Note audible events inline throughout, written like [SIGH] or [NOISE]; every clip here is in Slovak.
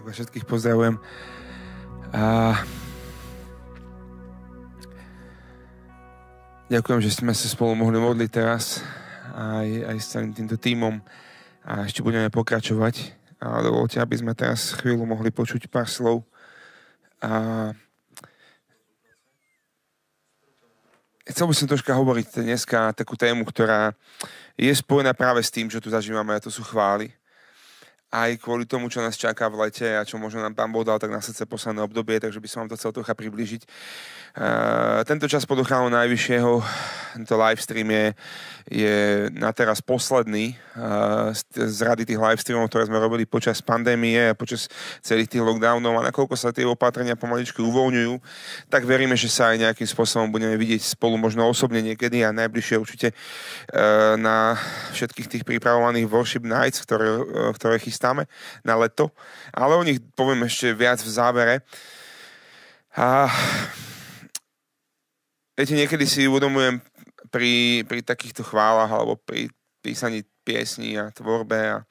Tak vás všetkých pozdravujem. A... Ďakujem, že sme sa spolu mohli modliť teraz aj, aj s celým týmto tímom a ešte budeme pokračovať. A dovolte, aby sme teraz chvíľu mohli počuť pár slov. A... Chcel by som troška hovoriť dneska takú tému, ktorá je spojená práve s tým, čo tu zažívame, a to sú chvály aj kvôli tomu, čo nás čaká v lete a čo možno nám Pán Boh dal tak na srdce posledné obdobie, takže by som vám to chcel trocha približiť. Uh, tento čas pod ochranou Najvyššieho, tento live stream je, je na teraz posledný uh, z, z rady tých live streamov, ktoré sme robili počas pandémie a počas celých tých lockdownov a nakoľko sa tie opatrenia pomaličky uvoľňujú, tak veríme, že sa aj nejakým spôsobom budeme vidieť spolu možno osobne niekedy a najbližšie určite uh, na všetkých tých pripravovaných worship nights, ktoré, ktoré chystáme na leto, ale o nich poviem ešte viac v závere. A viete, niekedy si uvedomujem pri, pri takýchto chválach alebo pri písaní piesní a tvorbe a,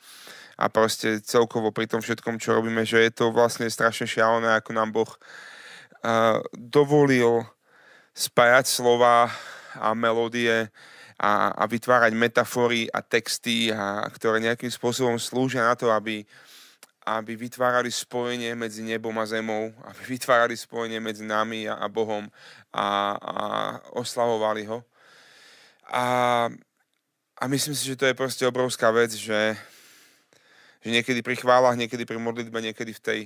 a proste celkovo pri tom všetkom, čo robíme, že je to vlastne strašne šialené, ako nám Boh uh, dovolil spájať slova a melódie a, a vytvárať metafory a texty, a, ktoré nejakým spôsobom slúžia na to, aby, aby vytvárali spojenie medzi nebom a zemou, [LAUGHS] aby vytvárali spojenie medzi nami a, a Bohom a, a oslavovali ho. A, a myslím si, že to je proste obrovská vec, že, že niekedy pri chválach, niekedy pri modlitbe, niekedy v tej,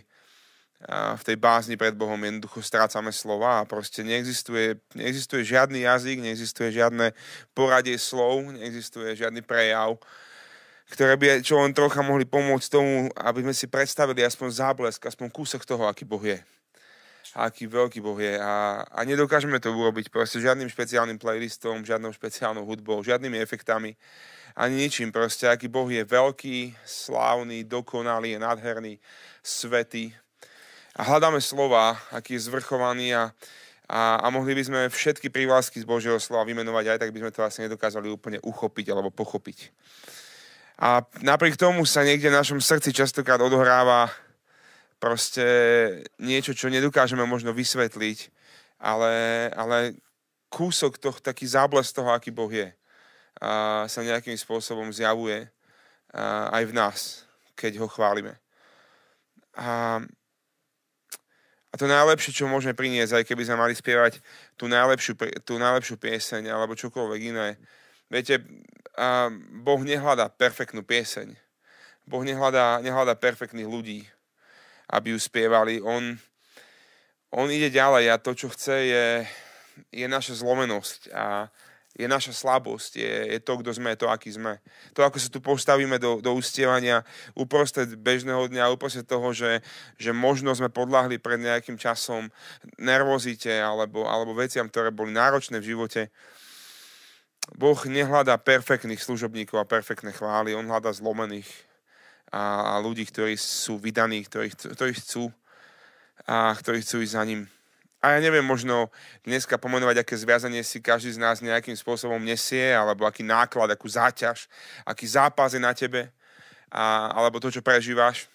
v tej bázni pred Bohom jednoducho strácame slova a proste neexistuje, neexistuje žiadny jazyk, neexistuje žiadne poradie slov, neexistuje žiadny prejav, ktoré by čo len trocha mohli pomôcť tomu, aby sme si predstavili aspoň záblesk, aspoň kúsok toho, aký Boh je. A aký veľký Boh je. A, a nedokážeme to urobiť proste žiadnym špeciálnym playlistom, žiadnou špeciálnou hudbou, žiadnymi efektami, ani ničím. Proste aký Boh je veľký, slávny, dokonalý, je nádherný, svetý, a hľadáme slova, aký je zvrchovaný a, a, a mohli by sme všetky prívlasky z Božieho slova vymenovať, aj tak by sme to asi nedokázali úplne uchopiť alebo pochopiť. A napriek tomu sa niekde v našom srdci častokrát odohráva proste niečo, čo nedokážeme možno vysvetliť, ale, ale kúsok toho, taký zábles toho, aký Boh je, a sa nejakým spôsobom zjavuje aj v nás, keď ho chválime. A a to najlepšie, čo môžeme priniesť, aj keby sme mali spievať tú najlepšiu, tú najlepšiu pieseň alebo čokoľvek iné. Viete, Boh nehľadá perfektnú pieseň. Boh nehľadá, nehľadá perfektných ľudí, aby ju spievali. On, on ide ďalej a to, čo chce, je, je naša zlomenosť a, je naša slabosť, je, je to, kto sme, to, aký sme. To, ako sa tu postavíme do, do ustievania uprostred bežného dňa, uprostred toho, že, že možno sme podľahli pred nejakým časom nervozite alebo, alebo veciam, ktoré boli náročné v živote. Boh nehľadá perfektných služobníkov a perfektné chvály, On hľadá zlomených a, a ľudí, ktorí sú vydaní, ktorí, ktorí chcú a ktorí chcú ísť za ním. A ja neviem možno dneska pomenovať, aké zviazanie si každý z nás nejakým spôsobom nesie, alebo aký náklad, akú záťaž, aký zápas je na tebe, a, alebo to, čo prežívaš.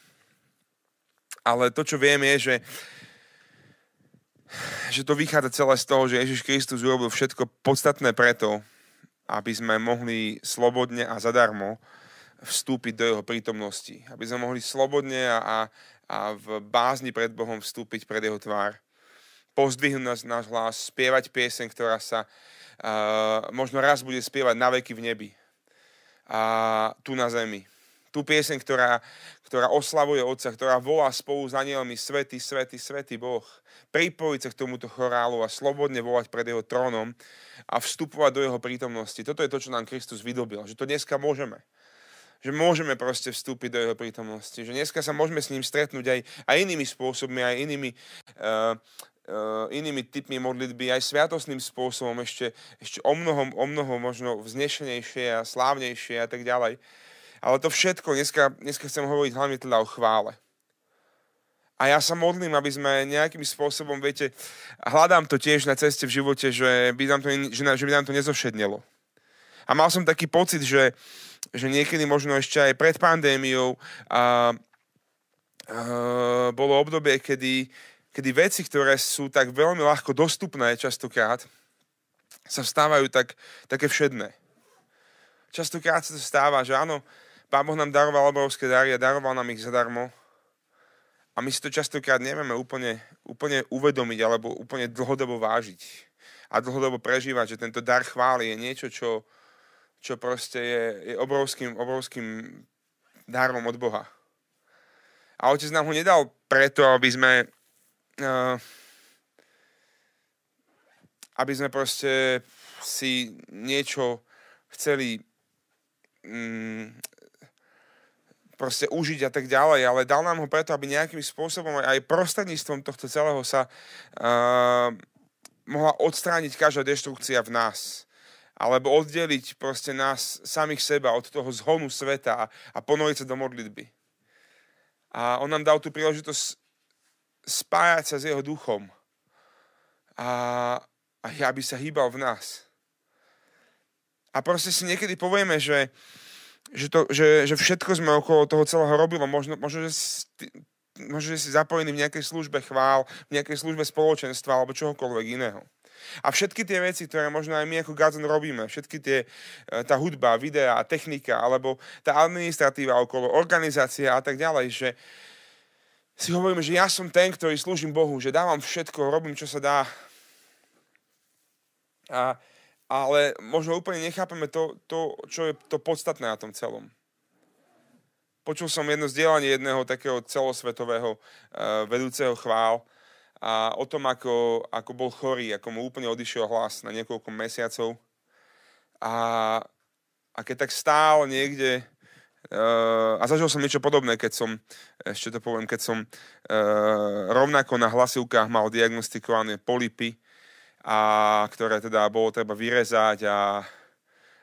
Ale to, čo viem, je, že, že to vychádza celé z toho, že Ježiš Kristus urobil všetko podstatné preto, aby sme mohli slobodne a zadarmo vstúpiť do jeho prítomnosti. Aby sme mohli slobodne a, a, a v bázni pred Bohom vstúpiť pred jeho tvár pozdvihnúť náš, náš hlas, spievať pieseň, ktorá sa uh, možno raz bude spievať na veky v nebi. A tu na zemi. Tú pieseň, ktorá, ktorá oslavuje Otca, ktorá volá spolu s anielmi Svetý, Svetý, Svetý Boh. Pripojiť sa k tomuto chorálu a slobodne volať pred jeho trónom a vstupovať do jeho prítomnosti. Toto je to, čo nám Kristus vydobil. Že to dneska môžeme že môžeme proste vstúpiť do jeho prítomnosti. Že dneska sa môžeme s ním stretnúť aj, aj inými spôsobmi, aj inými uh, inými typmi modlitby, aj sviatosným spôsobom, ešte, ešte o mnoho, o mnoho možno vznešenejšie a slávnejšie a tak ďalej. Ale to všetko, dneska, dneska chcem hovoriť hlavne teda o chvále. A ja sa modlím, aby sme nejakým spôsobom, viete, hľadám to tiež na ceste v živote, že by nám to, že, že by nám to nezošednelo. A mal som taký pocit, že, že niekedy možno ešte aj pred pandémiou a, uh, bolo obdobie, kedy, kedy veci, ktoré sú tak veľmi ľahko dostupné častokrát, sa stávajú tak, také všedné. Častokrát sa to stáva, že áno, Pán Boh nám daroval obrovské dary a daroval nám ich zadarmo. A my si to častokrát nevieme úplne, úplne uvedomiť alebo úplne dlhodobo vážiť. A dlhodobo prežívať, že tento dar chvály je niečo, čo, čo proste je, je obrovským, obrovským darom od Boha. A Otec nám ho nedal preto, aby sme aby sme proste si niečo chceli mm, proste užiť a tak ďalej, ale dal nám ho preto, aby nejakým spôsobom aj prostredníctvom tohto celého sa uh, mohla odstrániť každá deštrukcia v nás. Alebo oddeliť proste nás samých seba od toho zhonu sveta a, a ponoriť sa do modlitby. A on nám dal tú príležitosť spájať sa s jeho duchom. A, a aby sa hýbal v nás. A proste si niekedy povieme, že že, to, že, že všetko sme okolo toho celého robili. Možno, možno, že si, možno, že si zapojený v nejakej službe chvál, v nejakej službe spoločenstva alebo čohokoľvek iného. A všetky tie veci, ktoré možno aj my ako Gazen robíme, všetky tie, e, tá hudba, videa, technika, alebo tá administratíva okolo, organizácia a tak ďalej, že si hovoríme, že ja som ten, ktorý slúžim Bohu, že dávam všetko, robím, čo sa dá. A ale možno úplne nechápeme to, to, čo je to podstatné na tom celom. Počul som jedno zdieľanie jedného takého celosvetového uh, vedúceho chvál a o tom, ako, ako bol chorý, ako mu úplne odišiel hlas na niekoľko mesiacov. A, a keď tak stál niekde Uh, a zažil som niečo podobné, keď som, ešte to poviem, keď som uh, rovnako na hlasivkách mal diagnostikované polipy a ktoré teda bolo treba vyrezať a,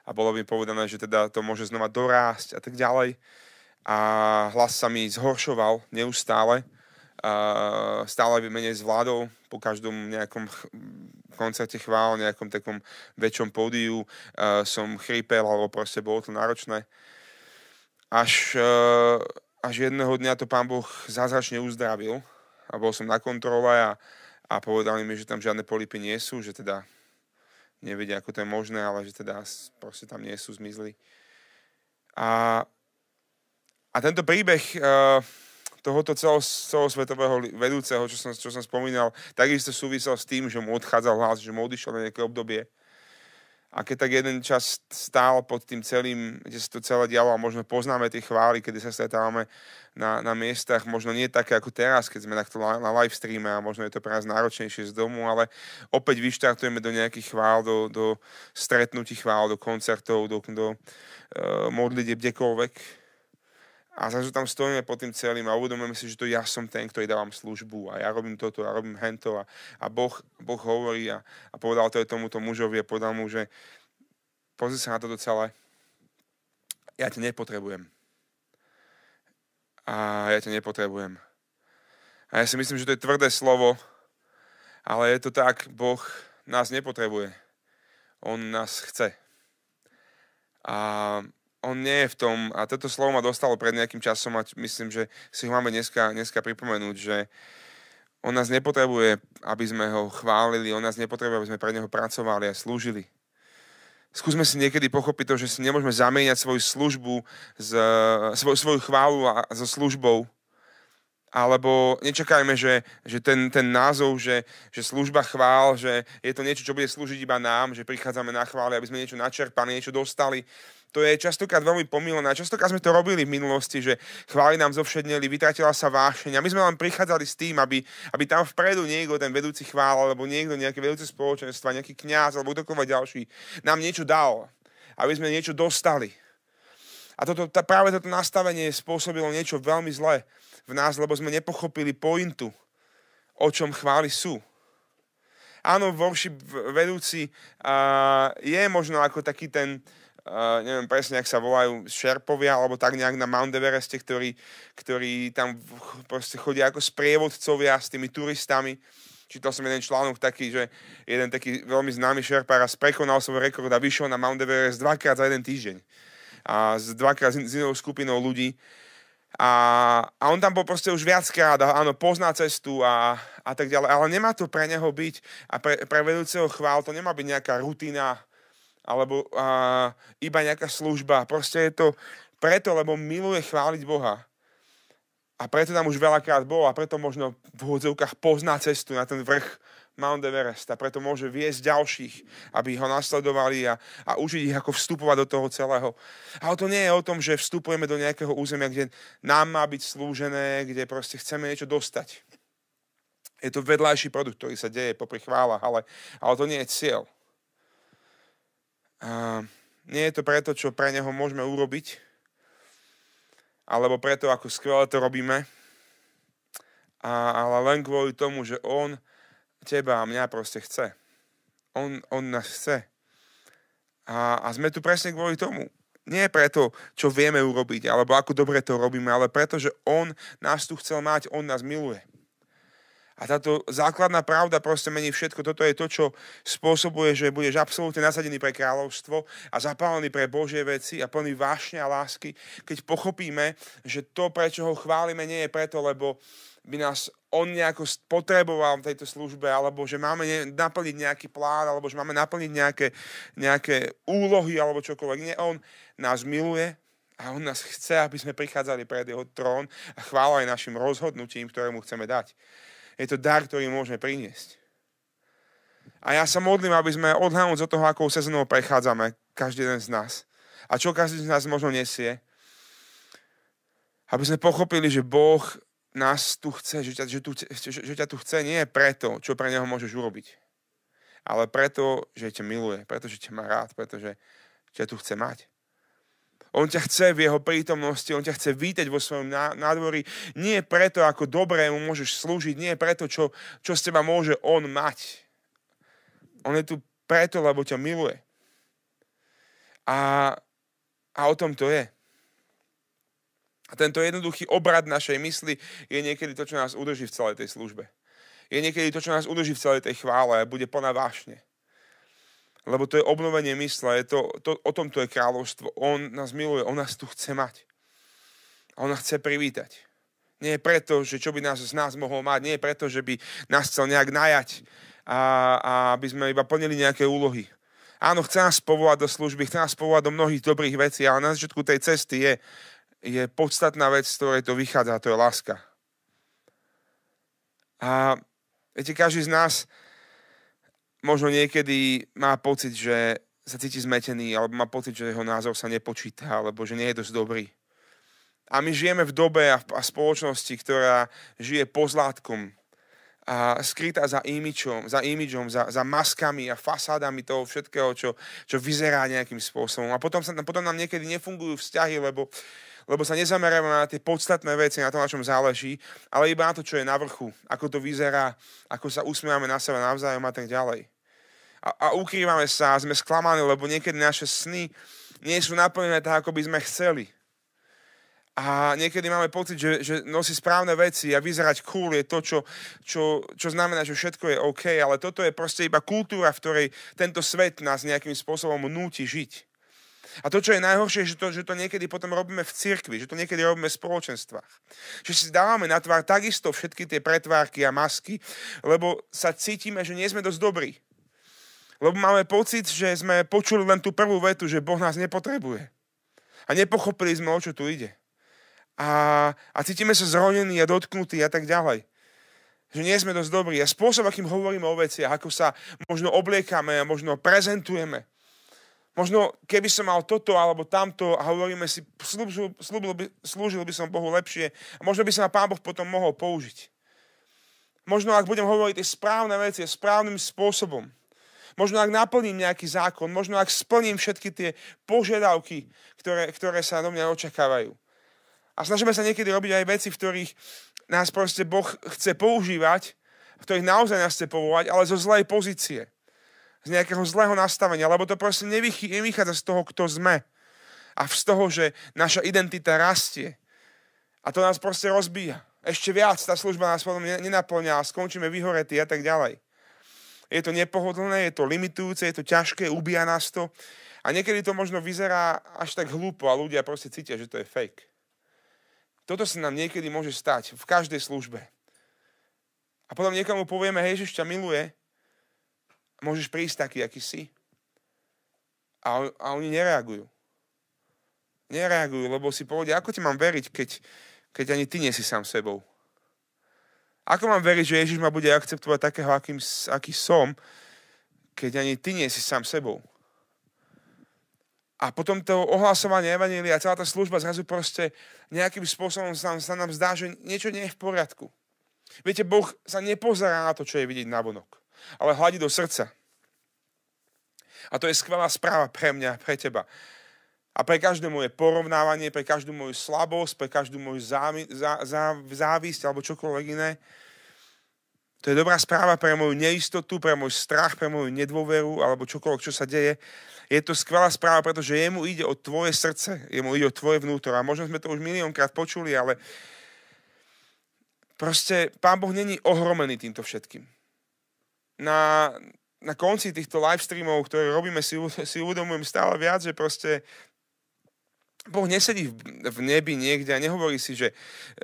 a bolo mi povedané, že teda to môže znova dorásť a tak ďalej. A hlas sa mi zhoršoval neustále. A stále by menej zvládol po každom nejakom ch- koncerte chvál, nejakom takom väčšom pódiu som chrípel, alebo proste bolo to náročné. Až, až jedného dňa to pán Boh zázračne uzdravil a bol som na kontrole a, a povedali mi, že tam žiadne polipy nie sú, že teda nevedia, ako to je možné, ale že teda proste tam nie sú, zmizli. A, a tento príbeh uh, tohoto celosvetového vedúceho, čo som, čo som spomínal, takisto súvisel s tým, že mu odchádzal hlas, že mu odišiel na nejaké obdobie a keď tak jeden čas stál pod tým celým, kde sa to celé dialo a možno poznáme tie chvály, kedy sa stretávame na, na miestach, možno nie také ako teraz, keď sme takto na, na live streame a možno je to pre nás náročnejšie z domu, ale opäť vyštartujeme do nejakých chvál, do, do stretnutí chvál, do koncertov, do, do uh, modlitieb, kdekoľvek a zrazu tam stojíme pod tým celým a uvedomujeme si, že to ja som ten, ktorý dávam službu a ja robím toto a robím hento a, a boh, boh hovorí a, a povedal to aj tomuto mužovi a povedal mu, že pozri sa na toto celé. Ja ťa nepotrebujem. A ja ťa nepotrebujem. A ja si myslím, že to je tvrdé slovo, ale je to tak, Boh nás nepotrebuje. On nás chce. A on nie je v tom, a toto slovo ma dostalo pred nejakým časom a myslím, že si ho máme dneska, dneska pripomenúť, že on nás nepotrebuje, aby sme ho chválili, on nás nepotrebuje, aby sme pre neho pracovali a slúžili. Skúsme si niekedy pochopiť to, že si nemôžeme zamieňať svoju službu, z, svoj, svoju chválu a, so službou, alebo nečakajme, že, že ten, ten názov, že, že služba chvál, že je to niečo, čo bude slúžiť iba nám, že prichádzame na chvály, aby sme niečo načerpali, niečo dostali. To je častokrát veľmi pomílené. Častokrát sme to robili v minulosti, že chvály nám zovšedneli, vytratila sa vášeň a my sme len prichádzali s tým, aby, aby tam vpredu niekto, ten vedúci chvál, alebo niekto, nejaké vedúce spoločenstva, nejaký kňaz alebo kdokoľvek ďalší nám niečo dal, aby sme niečo dostali. A toto, tá, práve toto nastavenie spôsobilo niečo veľmi zlé v nás, lebo sme nepochopili pointu, o čom chvály sú. Áno, worship vedúci uh, je možno ako taký ten, uh, neviem presne, ak sa volajú šerpovia, alebo tak nejak na Mount Evereste, ktorí, ktorí tam proste chodia ako sprievodcovia s tými turistami. Čítal som jeden článok taký, že jeden taký veľmi známy šerpár raz prekonal svoj rekord a vyšiel na Mount Everest dvakrát za jeden týždeň. A z dvakrát s inou skupinou ľudí A, a on tam bol proste už viackrát, a áno, pozná cestu a, a tak ďalej, ale nemá to pre neho byť a pre, pre vedúceho chvál to nemá byť nejaká rutina alebo a, iba nejaká služba. Proste je to preto, lebo miluje chváliť Boha. A preto tam už veľakrát bol a preto možno v úvodzovkách pozná cestu na ten vrch Mount Everest a preto môže viesť ďalších, aby ho nasledovali a, a učiť ich, ako vstupovať do toho celého. Ale to nie je o tom, že vstupujeme do nejakého územia, kde nám má byť slúžené, kde proste chceme niečo dostať. Je to vedľajší produkt, ktorý sa deje popri chválach, ale, ale to nie je cieľ. A nie je to preto, čo pre neho môžeme urobiť, alebo preto, ako skvelé to robíme, a, ale len kvôli tomu, že on teba a mňa proste chce. On, on nás chce. A, a sme tu presne kvôli tomu. Nie preto, čo vieme urobiť, alebo ako dobre to robíme, ale preto, že On nás tu chcel mať, On nás miluje. A táto základná pravda proste mení všetko. Toto je to, čo spôsobuje, že budeš absolútne nasadený pre kráľovstvo a zapálený pre Božie veci a plný vášne a lásky, keď pochopíme, že to, prečo ho chválime, nie je preto, lebo by nás on nejako potreboval v tejto službe, alebo že máme naplniť nejaký plán, alebo že máme naplniť nejaké, nejaké úlohy, alebo čokoľvek. Nie, on nás miluje a on nás chce, aby sme prichádzali pred jeho trón a chvála aj našim rozhodnutím, ktoré mu chceme dať. Je to dar, ktorý môžeme priniesť. A ja sa modlím, aby sme odhľadnúť od toho, akou sezónou prechádzame, každý jeden z nás. A čo každý z nás možno nesie. Aby sme pochopili, že Boh nás tu chce, že ťa, že, tu, že, že ťa tu chce nie preto, čo pre neho môžeš urobiť, ale preto, že ťa miluje, pretože ťa má rád, pretože ťa tu chce mať. On ťa chce v jeho prítomnosti, on ťa chce vítať vo svojom nádvorí. Nie preto, ako dobre mu môžeš slúžiť, nie preto, čo, čo z teba môže on mať. On je tu preto, lebo ťa miluje. A, a o tom to je. A tento jednoduchý obrad našej mysli je niekedy to, čo nás udrží v celej tej službe. Je niekedy to, čo nás udrží v celej tej chvále a bude plná vášne. Lebo to je obnovenie mysle, je to, to, o tom to je kráľovstvo. On nás miluje, on nás tu chce mať. A on nás chce privítať. Nie je preto, že čo by nás z nás mohol mať, nie je preto, že by nás chcel nejak najať a, a aby sme iba plnili nejaké úlohy. Áno, chce nás povolať do služby, chce nás povolať do mnohých dobrých vecí, ale na začiatku tej cesty je, je podstatná vec, z ktorej to vychádza, to je láska. A viete, každý z nás možno niekedy má pocit, že sa cíti zmetený, alebo má pocit, že jeho názor sa nepočíta, alebo že nie je dosť dobrý. A my žijeme v dobe a v spoločnosti, ktorá žije pozlátkom, a skrytá za imičom, za imidžom, za, za maskami a fasádami toho všetkého, čo, čo vyzerá nejakým spôsobom. A potom, sa, potom nám niekedy nefungujú vzťahy, lebo lebo sa nezameriame na tie podstatné veci, na to, na čom záleží, ale iba na to, čo je na vrchu, ako to vyzerá, ako sa usmievame na seba navzájom a tak ďalej. A, a ukrývame sa a sme sklamaní, lebo niekedy naše sny nie sú naplnené tak, ako by sme chceli. A niekedy máme pocit, že, že nosí správne veci a vyzerať cool je to, čo, čo, čo znamená, že všetko je OK, ale toto je proste iba kultúra, v ktorej tento svet nás nejakým spôsobom núti žiť. A to, čo je najhoršie, že to, že to niekedy potom robíme v cirkvi, že to niekedy robíme v spoločenstvách. Že si dávame na tvár takisto všetky tie pretvárky a masky, lebo sa cítime, že nie sme dosť dobrí. Lebo máme pocit, že sme počuli len tú prvú vetu, že Boh nás nepotrebuje. A nepochopili sme, o čo tu ide. A, a cítime sa zronení a dotknutí a tak ďalej. Že nie sme dosť dobrí. A spôsob, akým hovoríme o veciach, ako sa možno obliekame a možno prezentujeme, Možno keby som mal toto alebo tamto a hovoríme si, slúžil, by, slúžil by som Bohu lepšie a možno by sa ma Pán Boh potom mohol použiť. Možno ak budem hovoriť tie správne veci správnym spôsobom. Možno ak naplním nejaký zákon, možno ak splním všetky tie požiadavky, ktoré, ktoré sa do mňa očakávajú. A snažíme sa niekedy robiť aj veci, v ktorých nás proste Boh chce používať, v ktorých naozaj nás chce povolať, ale zo zlej pozície z nejakého zlého nastavenia, lebo to proste nevychádza z toho, kto sme. A z toho, že naša identita rastie. A to nás proste rozbíja. Ešte viac tá služba nás potom nenaplňa a skončíme vyhoretí a tak ďalej. Je to nepohodlné, je to limitujúce, je to ťažké, ubíja nás to. A niekedy to možno vyzerá až tak hlúpo a ľudia proste cítia, že to je fake. Toto sa nám niekedy môže stať v každej službe. A potom niekomu povieme, hej, Ježiš ťa miluje, môžeš prísť taký, aký si. A, a oni nereagujú. Nereagujú, lebo si povedia, ako ti mám veriť, keď, keď ani ty nie si sám sebou. Ako mám veriť, že Ježiš ma bude akceptovať takého, akým, aký som, keď ani ty nie si sám sebou. A potom to ohlasovanie Evanília a celá tá služba zrazu proste nejakým spôsobom sa nám, sa nám zdá, že niečo nie je v poriadku. Viete, Boh sa nepozerá na to, čo je vidieť na vonok, ale hľadí do srdca. A to je skvelá správa pre mňa, pre teba. A pre každé moje porovnávanie, pre každú moju slabosť, pre každú moju závi, zá, zá, závisť alebo čokoľvek iné, to je dobrá správa pre moju neistotu, pre môj strach, pre moju nedôveru alebo čokoľvek, čo sa deje. Je to skvelá správa, pretože jemu ide o tvoje srdce, jemu ide o tvoje vnútro. A možno sme to už miliónkrát počuli, ale proste Pán Boh není ohromený týmto všetkým. Na, na konci týchto live streamov, ktoré robíme, si, si uvedomujem stále viac, že proste Boh nesedí v, nebi niekde a nehovorí si, že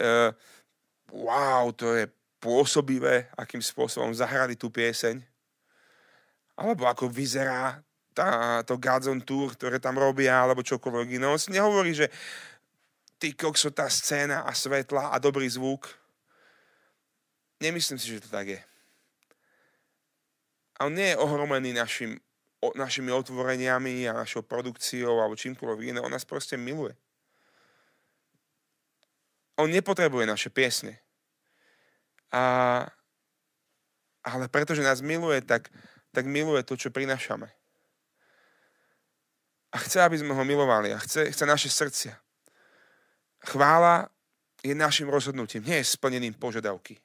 uh, wow, to je pôsobivé, akým spôsobom zahrali tú pieseň, alebo ako vyzerá tá, to Godzone Tour, ktoré tam robia, alebo čokoľvek iné. On si nehovorí, že ty kokso, tá scéna a svetla a dobrý zvuk. Nemyslím si, že to tak je. A on nie je ohromený našim, o, našimi otvoreniami a našou produkciou alebo čímkoľvek iné. On nás proste miluje. On nepotrebuje naše piesne. A, ale pretože nás miluje, tak, tak miluje to, čo prinašame. A chce, aby sme ho milovali. A chce, chce naše srdcia. Chvála je našim rozhodnutím, nie je splnením požiadavky.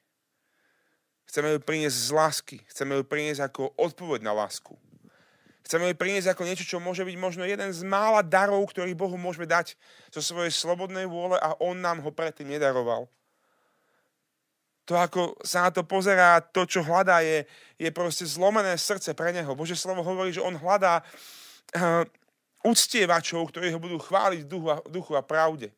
Chceme ju priniesť z lásky. Chceme ju priniesť ako odpoveď na lásku. Chceme ju priniesť ako niečo, čo môže byť možno jeden z mála darov, ktorý Bohu môžeme dať zo svojej slobodnej vôle a On nám ho predtým nedaroval to, ako sa na to pozerá, to, čo hľadá, je, je proste zlomené srdce pre neho. Bože slovo hovorí, že on hľadá uh, uctievačov, ktorí ho budú chváliť v duchu a, duchu a pravde.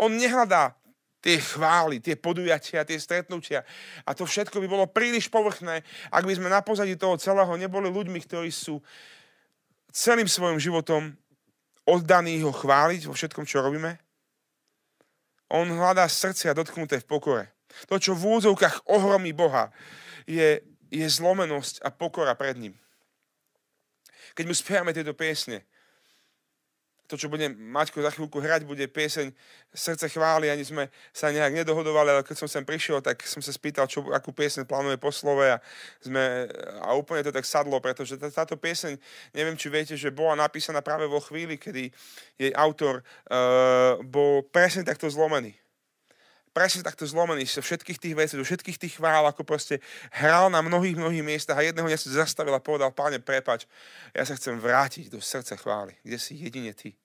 On nehľadá tie chvály, tie podujatia, tie stretnutia. A to všetko by bolo príliš povrchné, ak by sme na pozadí toho celého neboli ľuďmi, ktorí sú celým svojim životom oddaní ho chváliť vo všetkom, čo robíme. On hľadá srdcia dotknuté v pokore. To, čo v úzovkách ohromí Boha, je, je zlomenosť a pokora pred ním. Keď mu spievame tieto piesne, to, čo bude Maťko za chvíľku hrať, bude pieseň Srdce chváli, ani sme sa nejak nedohodovali, ale keď som sem prišiel, tak som sa spýtal, čo, akú pieseň plánuje po slove a, sme, a úplne to tak sadlo, pretože tá, táto pieseň, neviem, či viete, že bola napísaná práve vo chvíli, kedy jej autor uh, bol presne takto zlomený presne takto zlomený zo všetkých tých vecí, zo všetkých tých chvál, ako proste hral na mnohých, mnohých miestach a jedného dňa sa zastavil a povedal, páne, prepač, ja sa chcem vrátiť do srdca chvály, kde si jedine ty.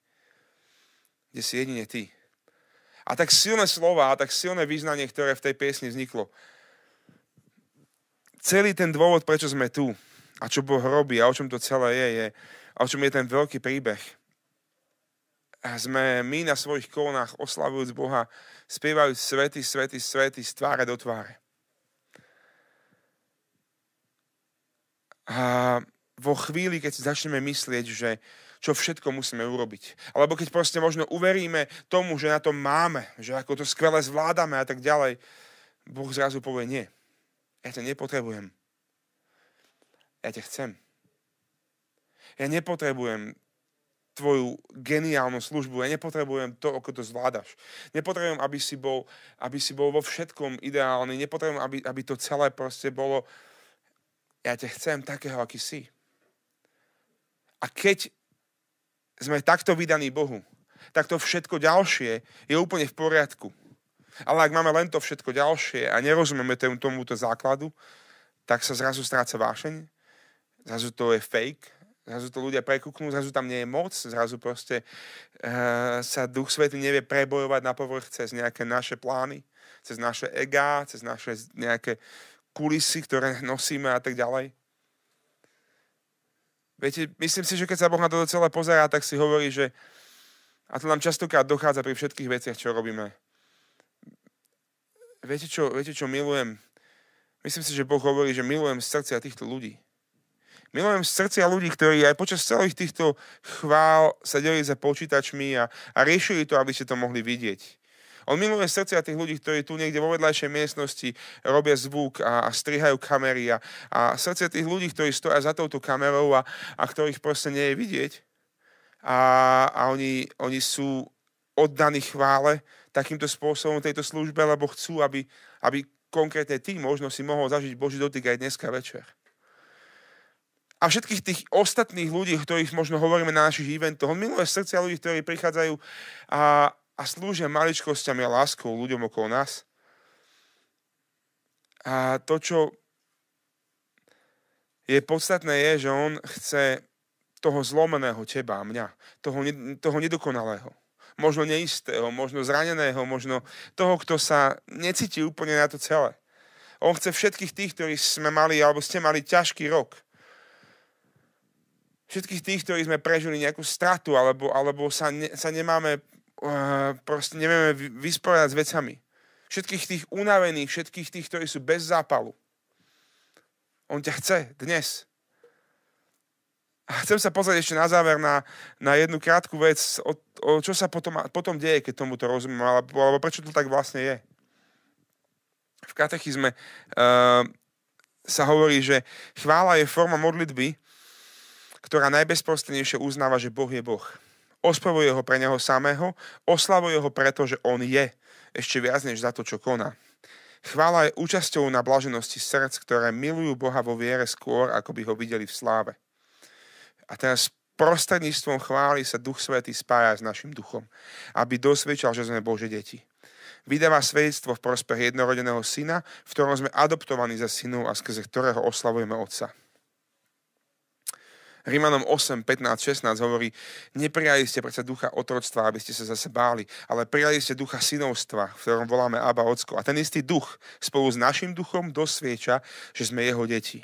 Kde si jedine ty. A tak silné slova a tak silné význanie, ktoré v tej piesni vzniklo. Celý ten dôvod, prečo sme tu a čo Boh robí a o čom to celé je, je a o čom je ten veľký príbeh, sme my na svojich kolonách oslavujúc Boha, spievajúc svety, svety, svety z tváre do tváre. A vo chvíli, keď si začneme myslieť, že čo všetko musíme urobiť. Alebo keď proste možno uveríme tomu, že na to máme, že ako to skvele zvládame a tak ďalej, Boh zrazu povie, nie, ja ťa nepotrebujem. Ja ťa chcem. Ja nepotrebujem tvoju geniálnu službu. Ja nepotrebujem to, ako to zvládaš. Nepotrebujem, aby si bol, aby si bol vo všetkom ideálny. Nepotrebujem, aby, aby to celé proste bolo ja ťa chcem takého, aký si. A keď sme takto vydaní Bohu, tak to všetko ďalšie je úplne v poriadku. Ale ak máme len to všetko ďalšie a nerozumieme tomuto základu, tak sa zrazu stráca vášeň, zrazu to je fake, Zrazu to ľudia prekúknú, zrazu tam nie je moc, zrazu proste uh, sa Duch Svetý nevie prebojovať na povrch cez nejaké naše plány, cez naše egá, cez naše nejaké kulisy, ktoré nosíme a tak ďalej. Viete, myslím si, že keď sa Boh na toto celé pozerá, tak si hovorí, že a to nám častokrát dochádza pri všetkých veciach, čo robíme, viete čo, viete čo milujem? Myslím si, že Boh hovorí, že milujem srdcia týchto ľudí. Milujem srdcia ľudí, ktorí aj počas celých týchto chvál sedeli za počítačmi a, a riešili to, aby ste to mohli vidieť. On miluje srdcia tých ľudí, ktorí tu niekde vo vedľajšej miestnosti robia zvuk a, a strihajú kamery a, a srdcia tých ľudí, ktorí stoja za touto kamerou a, a ktorých proste nie je vidieť. A, a oni, oni sú oddaní chvále takýmto spôsobom tejto službe, lebo chcú, aby, aby konkrétne ty možno si mohol zažiť Boží dotyk aj dneska večer. A všetkých tých ostatných ľudí, ktorých možno hovoríme na našich eventoch, on miluje srdcia ľudí, ktorí prichádzajú a, a slúžia maličkosťami a láskou ľuďom okolo nás. A to, čo je podstatné, je, že on chce toho zlomeného teba a mňa, toho, toho nedokonalého, možno neistého, možno zraneného, možno toho, kto sa necíti úplne na to celé. On chce všetkých tých, ktorí sme mali, alebo ste mali ťažký rok. Všetkých tých, ktorí sme prežili nejakú stratu, alebo, alebo sa, ne, sa nemáme proste nevieme vysporiadať s vecami. Všetkých tých unavených, všetkých tých, ktorí sú bez zápalu. On ťa chce dnes. A chcem sa pozrieť ešte na záver na, na jednu krátku vec, o, o čo sa potom, potom deje, keď tomu to rozumiem, alebo, alebo prečo to tak vlastne je. V katechizme uh, sa hovorí, že chvála je forma modlitby, ktorá najbezprostrednejšie uznáva, že Boh je Boh ospravuje ho pre neho samého, oslavuje ho preto, že on je ešte viac než za to, čo koná. Chvála je účasťou na blaženosti srdc, ktoré milujú Boha vo viere skôr, ako by ho videli v sláve. A teraz prostredníctvom chvály sa Duch Svetý spája s našim duchom, aby dosvedčal, že sme Bože deti. Vydáva svedectvo v prospech jednorodeného syna, v ktorom sme adoptovaní za synov a skrze ktorého oslavujeme Otca. Rímanom 8, 15, 16 hovorí, neprijali ste predsa ducha otroctva, aby ste sa zase báli, ale prijali ste ducha synovstva, v ktorom voláme Abba Ocko. A ten istý duch spolu s našim duchom dosvieča, že sme jeho deti.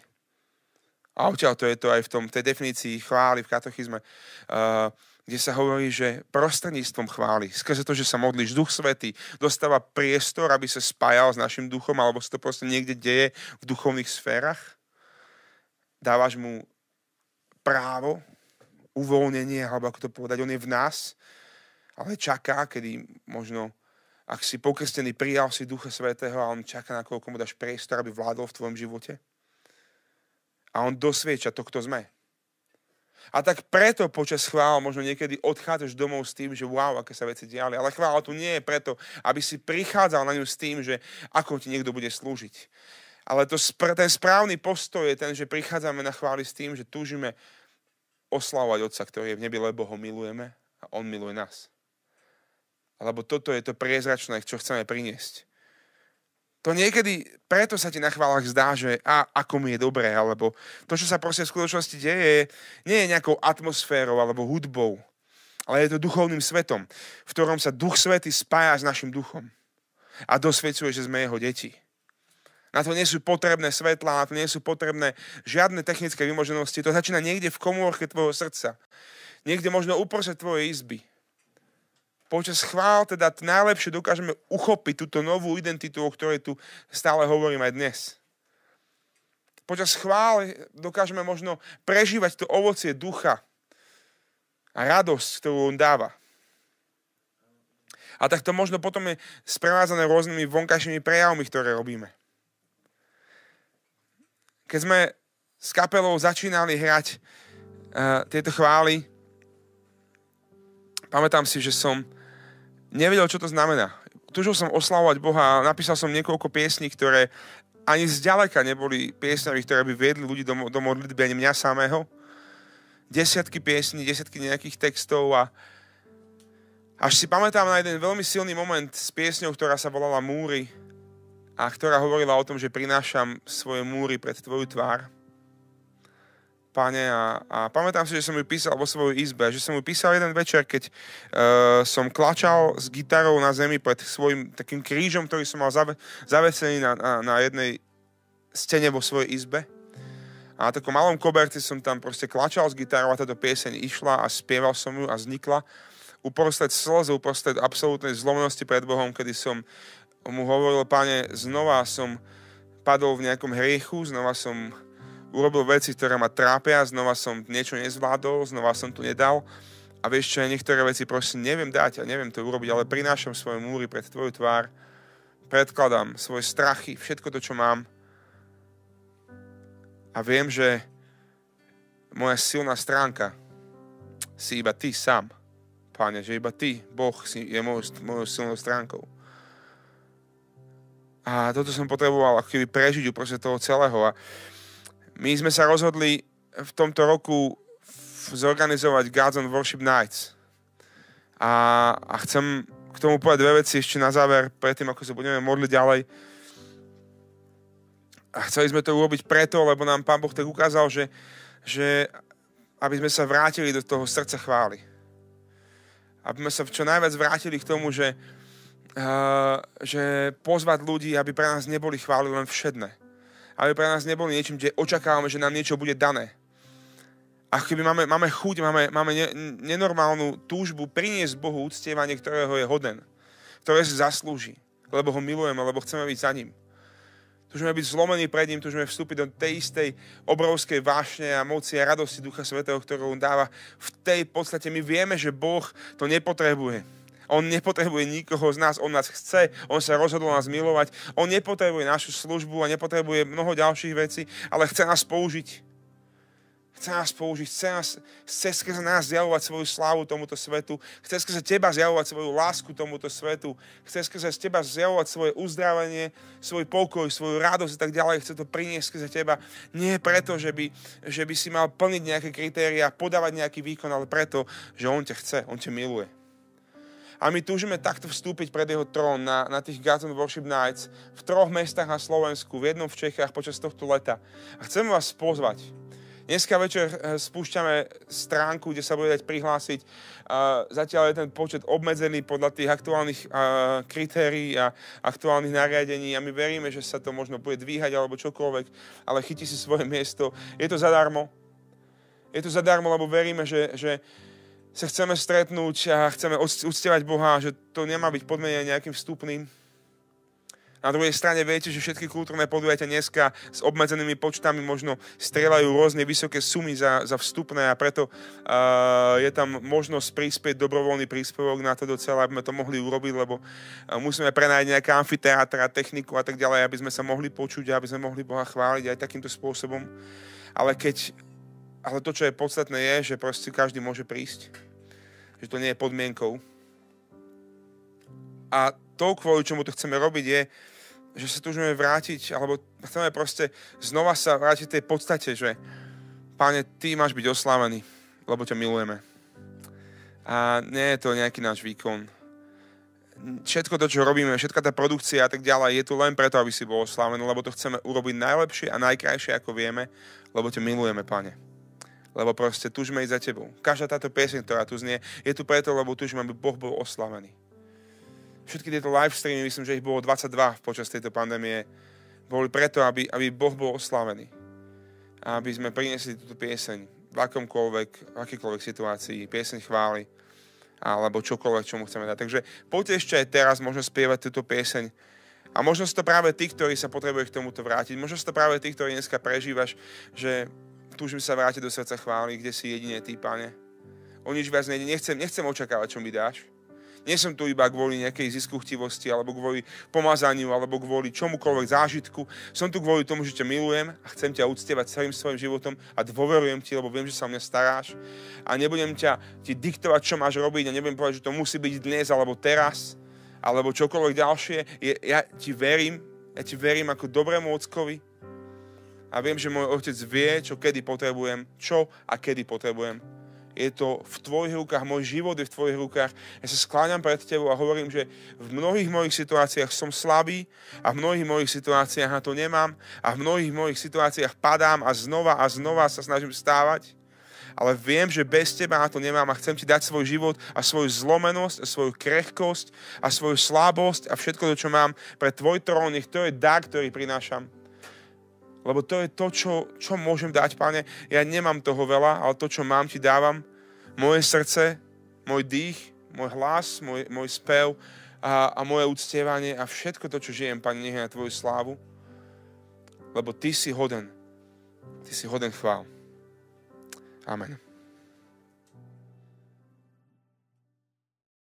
A odtiaľ to je to aj v tom, tej definícii chvály v katechizme, uh, kde sa hovorí, že prostredníctvom chvály, skrze to, že sa modlíš, Duch Svetý dostáva priestor, aby sa spájal s našim duchom, alebo sa to proste niekde deje v duchovných sférach. Dávaš mu právo, uvoľnenie, alebo ako to povedať, on je v nás, ale čaká, kedy možno, ak si pokrstený, prijal si Ducha Svetého a on čaká, na koľko mu dáš priestor, aby vládol v tvojom živote. A on dosvieča to, kto sme. A tak preto počas chvála možno niekedy odchádzaš domov s tým, že wow, aké sa veci diali. Ale chvála tu nie je preto, aby si prichádzal na ňu s tým, že ako ti niekto bude slúžiť. Ale to, ten správny postoj je ten, že prichádzame na chváli s tým, že túžime oslavovať Otca, ktorý je v nebi, lebo ho milujeme a On miluje nás. Alebo toto je to priezračné, čo chceme priniesť. To niekedy, preto sa ti na chválach zdá, že a, ako mi je dobré, alebo to, čo sa proste v skutočnosti deje, nie je nejakou atmosférou alebo hudbou, ale je to duchovným svetom, v ktorom sa Duch Svety spája s našim duchom a dosvedcuje, že sme jeho deti. Na to nie sú potrebné svetlá, na to nie sú potrebné žiadne technické vymoženosti. To začína niekde v komórke tvojho srdca. Niekde možno uprostred tvojej izby. Počas chvál teda najlepšie dokážeme uchopiť túto novú identitu, o ktorej tu stále hovorím aj dnes. Počas chvál dokážeme možno prežívať to ovocie ducha a radosť, ktorú on dáva. A tak to možno potom je sprevádzané rôznymi vonkajšími prejavmi, ktoré robíme. Keď sme s kapelou začínali hrať uh, tieto chvály, pamätám si, že som nevedel, čo to znamená. Tužil som oslavovať Boha napísal som niekoľko piesní, ktoré ani zďaleka neboli piesňami, ktoré by viedli ľudí do, do modlitby, ani mňa samého. Desiatky piesní, desiatky nejakých textov a až si pamätám na jeden veľmi silný moment s piesňou, ktorá sa volala Múry, a ktorá hovorila o tom, že prinášam svoje múry pred tvoju tvár. Pane, a, a pamätám si, že som ju písal vo svojej izbe, že som ju písal jeden večer, keď uh, som klačal s gitarou na zemi pred svojim takým krížom, ktorý som mal zave, zavesený na, na, na jednej stene vo svojej izbe. A na takom malom koberci som tam proste klačal s gitarou a táto pieseň išla a spieval som ju a vznikla uprostred slz, uprostred absolútnej zlomnosti pred Bohom, kedy som on mu hovoril, pane, znova som padol v nejakom hriechu, znova som urobil veci, ktoré ma trápia, znova som niečo nezvládol, znova som to nedal. A vieš čo, niektoré veci proste neviem dať a neviem to urobiť, ale prinášam svoje múry pred tvoju tvár, predkladám svoje strachy, všetko to, čo mám. A viem, že moja silná stránka si iba ty sám, páne, že iba ty, Boh, si je mojou, mojou silnou stránkou. A toto som potreboval ako keby prežiť uprostred toho celého. A my sme sa rozhodli v tomto roku zorganizovať Gods on Worship Nights. A, a chcem k tomu povedať dve veci ešte na záver, predtým ako sa budeme modliť ďalej. A chceli sme to urobiť preto, lebo nám Pán Boh tak ukázal, že, že aby sme sa vrátili do toho srdca chvály. Aby sme sa čo najviac vrátili k tomu, že, že pozvať ľudí, aby pre nás neboli chvály len všedné. Aby pre nás neboli niečím, kde očakávame, že nám niečo bude dané. A keby máme, máme chuť, máme, máme ne, nenormálnu túžbu priniesť Bohu uctievanie, ktorého je hoden, ktoré si zaslúži, lebo ho milujeme, lebo chceme byť za ním. Túžime byť zlomení pred ním, túžime vstúpiť do tej istej obrovskej vášne a moci a radosti Ducha Svetého, ktorú on dáva. V tej podstate my vieme, že Boh to nepotrebuje. On nepotrebuje nikoho z nás, on nás chce, on sa rozhodol nás milovať, on nepotrebuje našu službu a nepotrebuje mnoho ďalších vecí, ale chce nás použiť. Chce nás použiť, chce, nás, chce skrze nás zjavovať svoju slávu tomuto svetu, chce skrze teba zjavovať svoju lásku tomuto svetu, chce skrze teba zjavovať svoje uzdravenie, svoj pokoj, svoju radosť a tak ďalej, chce to priniesť skrze teba. Nie preto, že by, že by si mal plniť nejaké kritéria, podávať nejaký výkon, ale preto, že On ťa chce, On ťa miluje. A my túžime takto vstúpiť pred jeho trón na, na tých Gods Worship Nights v troch mestách na Slovensku, v jednom v Čechách počas tohto leta. A chcem vás pozvať, Dneska večer eh, spúšťame stránku, kde sa bude dať prihlásiť. Zatiaľ je ten počet obmedzený podľa tých aktuálnych kritérií a aktuálnych nariadení a my veríme, že sa to možno bude dvíhať alebo čokoľvek, ale chytí si svoje miesto. Je to zadarmo. Je to zadarmo, lebo veríme, že, že sa chceme stretnúť a chceme uctievať Boha, že to nemá byť podmenené nejakým vstupným, na druhej strane viete, že všetky kultúrne podujatia dneska s obmedzenými počtami možno strieľajú rôzne vysoké sumy za, za vstupné a preto uh, je tam možnosť prispieť dobrovoľný príspevok na to docela, aby sme to mohli urobiť, lebo uh, musíme prenájsť nejaké amfiteátra, techniku a tak ďalej, aby sme sa mohli počuť a aby sme mohli Boha chváliť aj takýmto spôsobom. Ale keď ale to, čo je podstatné, je, že proste každý môže prísť. Že to nie je podmienkou. A to, kvôli čomu to chceme robiť, je, že sa túžime vrátiť, alebo chceme proste znova sa vrátiť tej podstate, že Páne, Ty máš byť oslávený, lebo ťa milujeme. A nie je to nejaký náš výkon. Všetko to, čo robíme, všetka tá produkcia a tak ďalej, je tu len preto, aby si bol oslávený, lebo to chceme urobiť najlepšie a najkrajšie, ako vieme, lebo ťa milujeme, Pane. Lebo proste túžime ísť za Tebou. Každá táto pieseň, ktorá tu znie, je tu preto, lebo túžime, aby Boh bol oslávený všetky tieto live streamy, myslím, že ich bolo 22 počas tejto pandémie, boli preto, aby, aby Boh bol oslávený. A aby sme priniesli túto pieseň v akomkoľvek, v akýkoľvek situácii, pieseň chvály, alebo čokoľvek, čo mu chceme dať. Takže poďte ešte aj teraz možno spievať túto pieseň. A možno si to práve tí, ktorí sa potrebujú k tomuto vrátiť. Možno si to práve tí, ktorí dneska prežívaš, že túžim sa vrátiť do srdca chvály, kde si jedine ty, pane. O nič viac nejde. Nechcem, nechcem očakávať, čo mi dáš. Nie som tu iba kvôli nejakej ziskuchtivosti, alebo kvôli pomazaniu, alebo kvôli čomukoľvek zážitku. Som tu kvôli tomu, že ťa milujem a chcem ťa uctievať celým svojim životom a dôverujem ti, lebo viem, že sa o mňa staráš. A nebudem ťa ti diktovať, čo máš robiť a nebudem povedať, že to musí byť dnes alebo teraz, alebo čokoľvek ďalšie. Je, ja ti verím, ja ti verím ako dobrému ockovi a viem, že môj otec vie, čo kedy potrebujem, čo a kedy potrebujem je to v tvojich rukách, môj život je v tvojich rukách. Ja sa skláňam pred tebou a hovorím, že v mnohých mojich situáciách som slabý a v mnohých mojich situáciách na to nemám a v mnohých mojich situáciách padám a znova a znova sa snažím stávať. Ale viem, že bez teba na to nemám a chcem ti dať svoj život a svoju zlomenosť a svoju krehkosť a svoju slabosť a všetko to, čo mám pre tvoj trón. Nech to je dar, ktorý prinášam. Lebo to je to, čo, čo môžem dať, páne. Ja nemám toho veľa, ale to, čo mám, ti dávam. Moje srdce, môj dých, môj hlas, môj, môj spev a, a moje uctievanie a všetko to, čo žijem, Pane, nech je na Tvoju slávu, lebo Ty si hoden. Ty si hoden chvál. Amen.